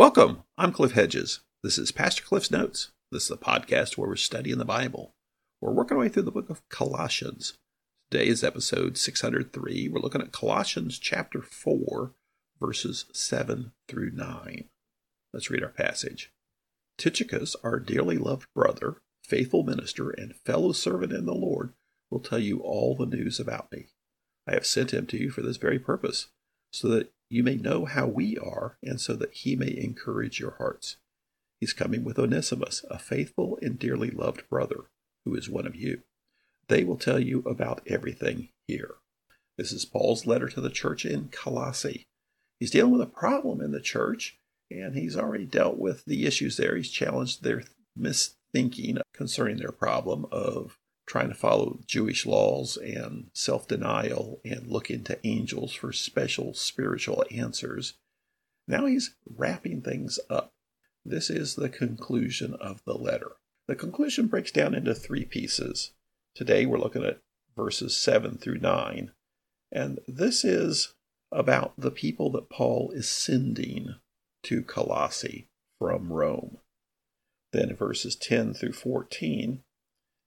Welcome. I'm Cliff Hedges. This is Pastor Cliff's Notes. This is the podcast where we're studying the Bible. We're working our way through the book of Colossians. Today is episode 603. We're looking at Colossians chapter 4, verses 7 through 9. Let's read our passage. Tychicus, our dearly loved brother, faithful minister, and fellow servant in the Lord, will tell you all the news about me. I have sent him to you for this very purpose, so that you may know how we are, and so that he may encourage your hearts. He's coming with Onesimus, a faithful and dearly loved brother, who is one of you. They will tell you about everything here. This is Paul's letter to the church in Colossae. He's dealing with a problem in the church, and he's already dealt with the issues there. He's challenged their misthinking concerning their problem of trying to follow Jewish laws and self denial and look into angels for special spiritual answers. Now he's wrapping things up. This is the conclusion of the letter. The conclusion breaks down into three pieces. Today we're looking at verses 7 through 9. And this is about the people that Paul is sending to Colossae from Rome. Then verses 10 through 14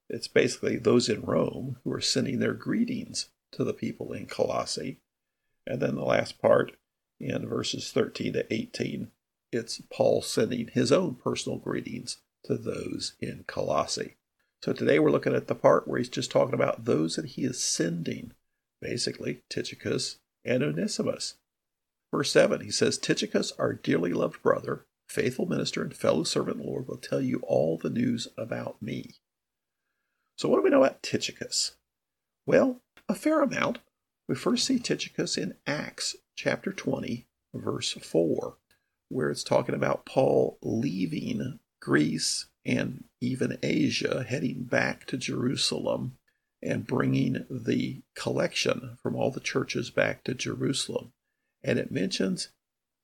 it's basically those in Rome who are sending their greetings to the people in Colossae. And then the last part in verses 13 to 18, it's Paul sending his own personal greetings to those in Colossae. So today we're looking at the part where he's just talking about those that he is sending, basically Tychicus and Onesimus. Verse 7, he says, Tychicus, our dearly loved brother, faithful minister, and fellow servant Lord, will tell you all the news about me. So, what do we know about Tychicus? Well, a fair amount. We first see Tychicus in Acts chapter 20, verse 4, where it's talking about Paul leaving Greece and even Asia, heading back to Jerusalem and bringing the collection from all the churches back to Jerusalem. And it mentions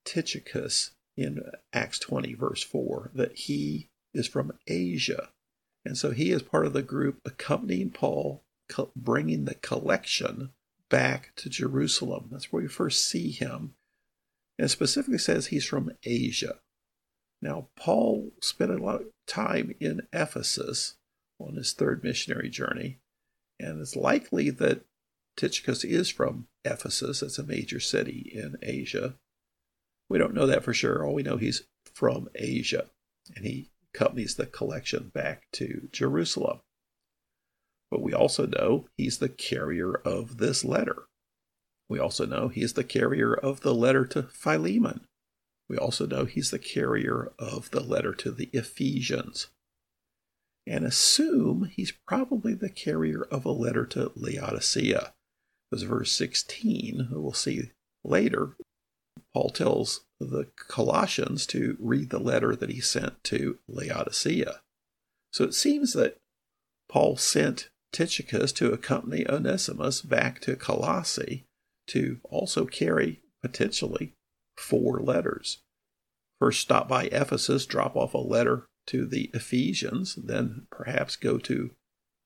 Tychicus in Acts 20, verse 4, that he is from Asia. And so he is part of the group accompanying Paul, bringing the collection back to Jerusalem. That's where we first see him. And specifically says he's from Asia. Now, Paul spent a lot of time in Ephesus on his third missionary journey, and it's likely that Tychicus is from Ephesus. It's a major city in Asia. We don't know that for sure. All we know he's from Asia, and he accompanies the collection back to Jerusalem. But we also know he's the carrier of this letter. We also know he's the carrier of the letter to Philemon. We also know he's the carrier of the letter to the Ephesians. And assume he's probably the carrier of a letter to Laodicea. Because verse 16, we'll see later, Paul tells the Colossians to read the letter that he sent to Laodicea. So it seems that Paul sent Tychicus to accompany Onesimus back to Colossae to also carry potentially four letters. First, stop by Ephesus, drop off a letter to the Ephesians, then perhaps go to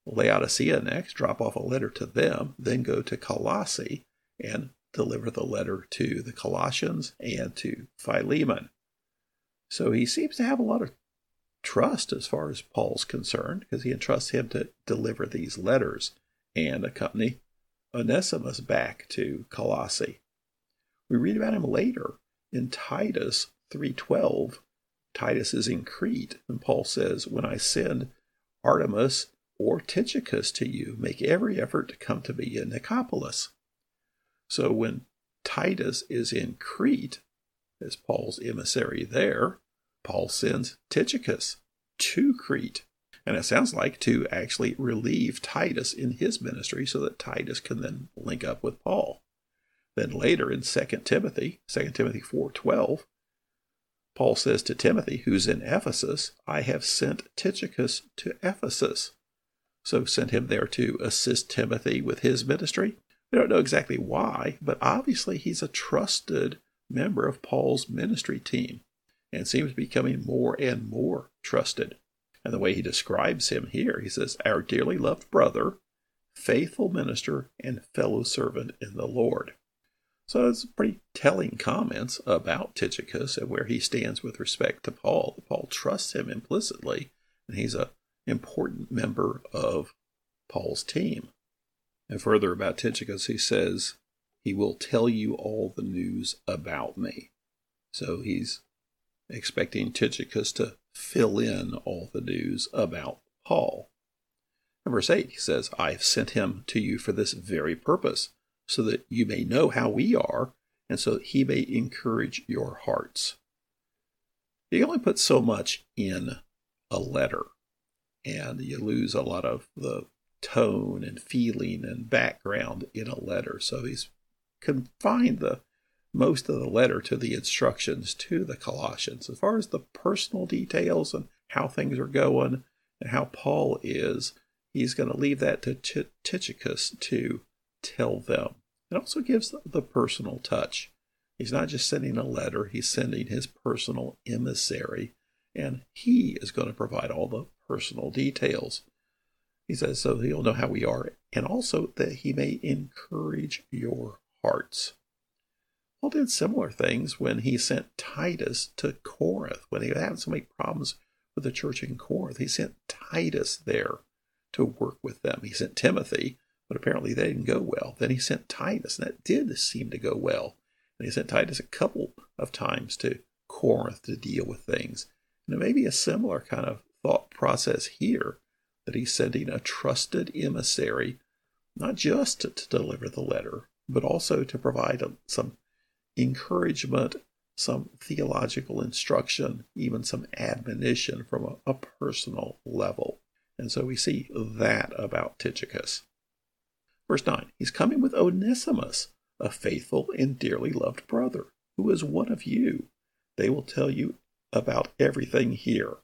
Laodicea next, drop off a letter to them, then go to Colossae and deliver the letter to the Colossians and to Philemon. So he seems to have a lot of trust as far as Paul's concerned, because he entrusts him to deliver these letters and accompany Onesimus back to Colossae. We read about him later in Titus 3:12. Titus is in Crete, and Paul says, "When I send Artemas or Tychicus to you, make every effort to come to me in Nicopolis." So when Titus is in Crete, as Paul's emissary there, Paul sends Tychicus to Crete. And it sounds like to actually relieve Titus in his ministry so that Titus can then link up with Paul. Then later in 2 Timothy, 2 Timothy 4:12, Paul says to Timothy, who's in Ephesus, I have sent Tychicus to Ephesus. So sent him there to assist Timothy with his ministry. We don't know exactly why, but obviously he's a trusted member of Paul's ministry team and seems to be becoming more and more trusted. And the way he describes him here, he says, Our dearly loved brother, faithful minister, and fellow servant in the Lord. So it's pretty telling comments about Tychicus and where he stands with respect to Paul. Paul trusts him implicitly, and he's an important member of Paul's team. And further about Tychicus, he says, He will tell you all the news about me. So he's expecting Tychicus to fill in all the news about Paul. In verse 8, he says, I have sent him to you for this very purpose, so that you may know how we are, and so that he may encourage your hearts. You only put so much in a letter, and you lose a lot of the tone and feeling and background in a letter. So he's confined the most of the letter to the instructions to the Colossians. As far as the personal details and how things are going and how Paul is, he's going to leave that to Tychicus to tell them. It also gives the personal touch. He's not just sending a letter, he's sending his personal emissary, and he is going to provide all the personal details. He says, so he'll know how we are, and also that he may encourage your hearts. Paul did similar things when he sent Titus to Corinth, when he was having so many problems with the church in Corinth. He sent Titus there to work with them. He sent Timothy, but apparently that didn't go well. Then he sent Titus, and that did seem to go well. And he sent Titus a couple of times to Corinth to deal with things. And it may be a similar kind of thought process here that he's sending a trusted emissary, not just to, deliver the letter, but also to provide some encouragement, some theological instruction, even some admonition from a, a personal level. And so we see that about Tychicus. Verse 9 He's coming with Onesimus, a faithful and dearly loved brother, who is one of you. They will tell you about everything here.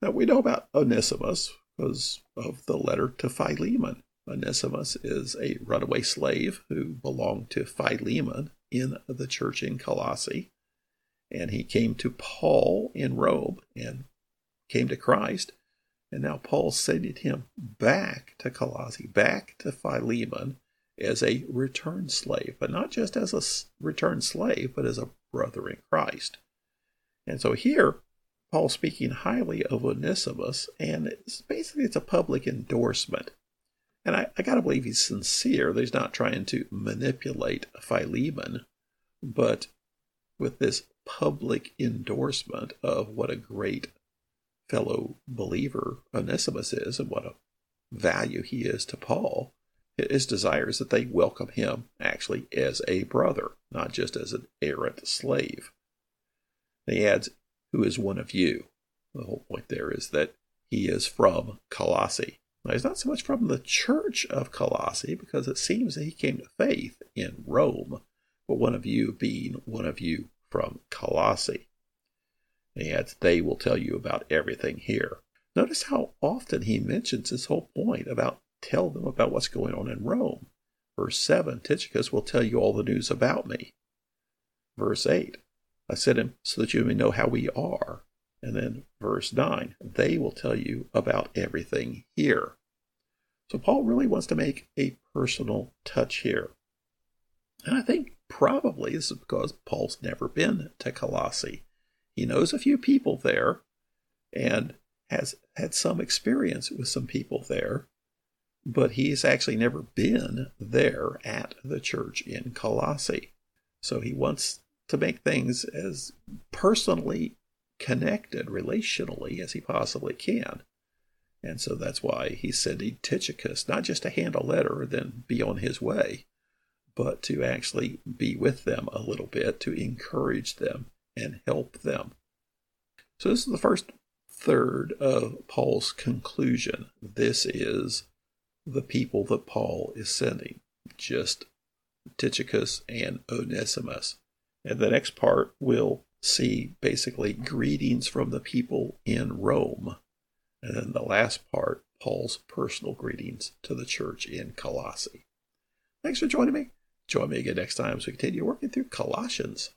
Now we know about Onesimus because of the letter to Philemon. Onesimus is a runaway slave who belonged to Philemon in the church in Colossae. And he came to Paul in Rome and came to Christ. And now Paul's sending him back to Colossae, back to Philemon as a returned slave, but not just as a returned slave, but as a brother in Christ. And so here, Paul's speaking highly of Onesimus, and it's basically it's a public endorsement. And I, I got to believe he's sincere. He's not trying to manipulate Philemon, but with this public endorsement of what a great fellow believer Onesimus is and what a value he is to Paul, his desire is that they welcome him actually as a brother, not just as an errant slave. And he adds, who is one of you. The whole point there is that he is from Colossae. Now, he's not so much from the church of Colossae because it seems that he came to faith in Rome, but one of you being one of you from Colossae. And he they will tell you about everything here. Notice how often he mentions this whole point about tell them about what's going on in Rome. Verse 7 Tychicus will tell you all the news about me. Verse 8 I sent him so that you may know how we are. And then verse 9, they will tell you about everything here. So Paul really wants to make a personal touch here. And I think probably this is because Paul's never been to Colossae. He knows a few people there and has had some experience with some people there, but he's actually never been there at the church in Colossae. So he wants to make things as personally connected relationally as he possibly can. And so that's why he sending Tychicus, not just to hand a letter then be on his way, but to actually be with them a little bit, to encourage them and help them. So this is the first third of Paul's conclusion. This is the people that Paul is sending, just Tychicus and Onesimus. And the next part will see basically greetings from the people in Rome. And then the last part, Paul's personal greetings to the church in Colossae. Thanks for joining me. Join me again next time as we continue working through Colossians.